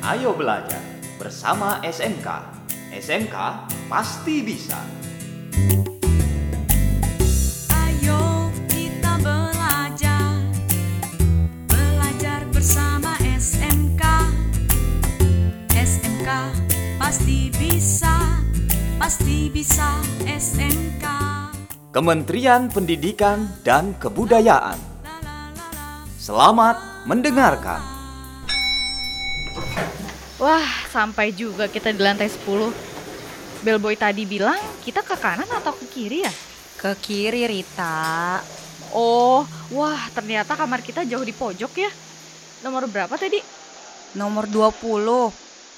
Ayo belajar bersama SMK. SMK pasti bisa. Ayo kita belajar Belajar bersama SMK SMK pasti bisa Pasti bisa SMK Kementerian Pendidikan dan Kebudayaan. La la la la Selamat mendengarkan. Wah, sampai juga kita di lantai 10. Bellboy tadi bilang kita ke kanan atau ke kiri ya? Ke kiri Rita. Oh, wah ternyata kamar kita jauh di pojok ya. Nomor berapa tadi? Nomor 20.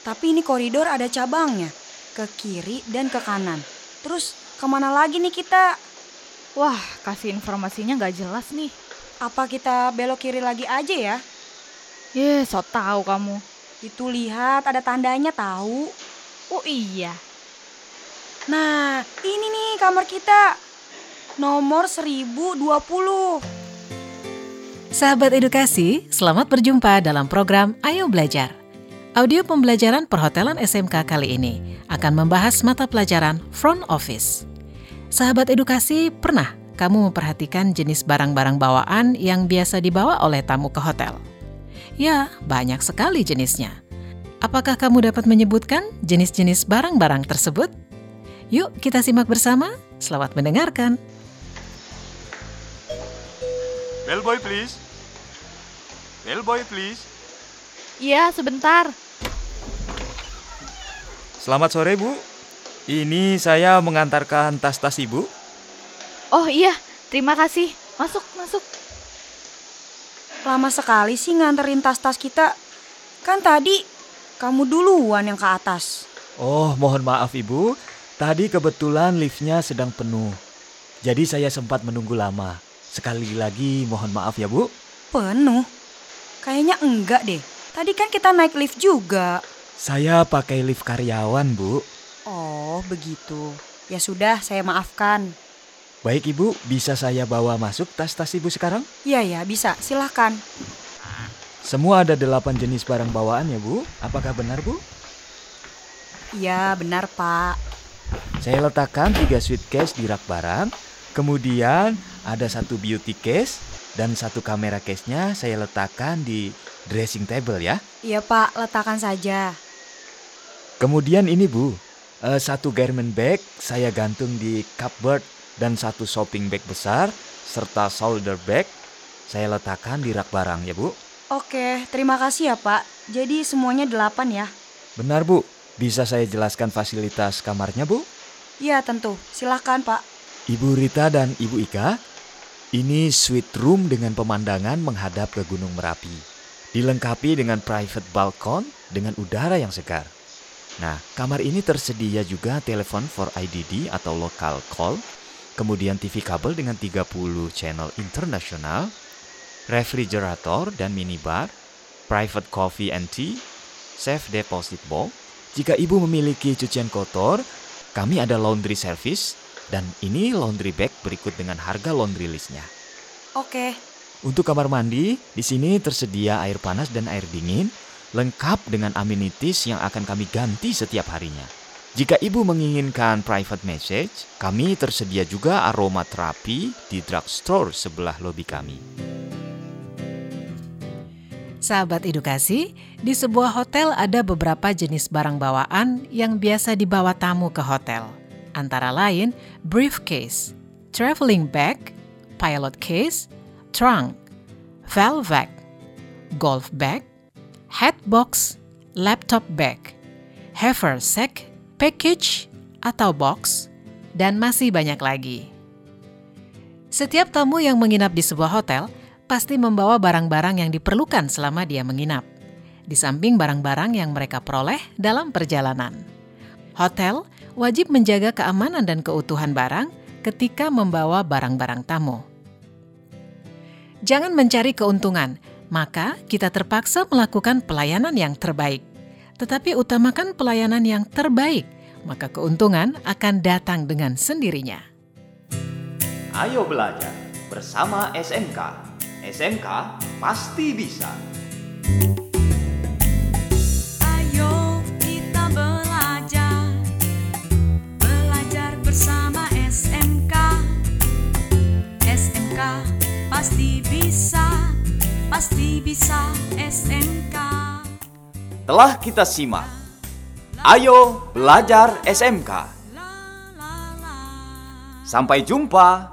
Tapi ini koridor ada cabangnya. Ke kiri dan ke kanan. Terus ke mana lagi nih kita? Wah, kasih informasinya nggak jelas nih. Apa kita belok kiri lagi aja ya? Ye, so tahu kamu. Itu lihat ada tandanya tahu. Oh iya, Nah, ini nih kamar kita. Nomor 1020. Sahabat edukasi, selamat berjumpa dalam program Ayo Belajar. Audio pembelajaran perhotelan SMK kali ini akan membahas mata pelajaran Front Office. Sahabat edukasi, pernah kamu memperhatikan jenis barang-barang bawaan yang biasa dibawa oleh tamu ke hotel? Ya, banyak sekali jenisnya. Apakah kamu dapat menyebutkan jenis-jenis barang-barang tersebut? Yuk, kita simak bersama. Selamat mendengarkan. Bellboy please. Bellboy please. iya sebentar. Selamat sore Bu. Ini saya mengantarkan tas-tas Ibu. Oh iya, terima kasih. Masuk, masuk. Lama sekali sih nganterin tas-tas kita. Kan tadi kamu duluan yang ke atas. Oh, mohon maaf Ibu. Tadi kebetulan liftnya sedang penuh. Jadi saya sempat menunggu lama. Sekali lagi mohon maaf ya Bu. Penuh? Kayaknya enggak deh. Tadi kan kita naik lift juga. Saya pakai lift karyawan Bu. Oh, begitu. Ya sudah, saya maafkan. Baik Ibu, bisa saya bawa masuk tas-tas Ibu sekarang? Iya ya, bisa. Silahkan. Semua ada delapan jenis barang bawaan ya Bu. Apakah benar Bu? Iya, benar Pak. Saya letakkan tiga suitcase di rak barang. Kemudian ada satu beauty case dan satu kamera case-nya saya letakkan di dressing table ya. Iya Pak, letakkan saja. Kemudian ini Bu, eh, satu garment bag saya gantung di cupboard dan satu shopping bag besar serta shoulder bag saya letakkan di rak barang ya Bu. Oke, terima kasih ya Pak. Jadi semuanya delapan ya? Benar Bu, bisa saya jelaskan fasilitas kamarnya Bu? Iya tentu, silahkan Pak. Ibu Rita dan Ibu Ika, ini suite room dengan pemandangan menghadap ke Gunung Merapi. Dilengkapi dengan private balkon dengan udara yang segar. Nah, kamar ini tersedia juga telepon for IDD atau local call, kemudian TV kabel dengan 30 channel internasional, refrigerator dan minibar, private coffee and tea, safe deposit box. Jika ibu memiliki cucian kotor, kami ada laundry service dan ini laundry bag berikut dengan harga laundry listnya. Oke, Untuk kamar mandi, di sini tersedia air panas dan air dingin, lengkap dengan amenities yang akan kami ganti setiap harinya. Jika ibu menginginkan private message, kami tersedia juga aroma terapi di drugstore sebelah lobi kami. Sahabat edukasi, di sebuah hotel ada beberapa jenis barang bawaan yang biasa dibawa tamu ke hotel. Antara lain, briefcase, traveling bag, pilot case, trunk, velvet, golf bag, hat box, laptop bag, haversack, package atau box, dan masih banyak lagi. Setiap tamu yang menginap di sebuah hotel pasti membawa barang-barang yang diperlukan selama dia menginap, di samping barang-barang yang mereka peroleh dalam perjalanan. Hotel wajib menjaga keamanan dan keutuhan barang ketika membawa barang-barang tamu. Jangan mencari keuntungan, maka kita terpaksa melakukan pelayanan yang terbaik. Tetapi utamakan pelayanan yang terbaik, maka keuntungan akan datang dengan sendirinya. Ayo belajar bersama SMK. SMK pasti bisa. Telah kita simak. Ayo belajar SMK. Sampai jumpa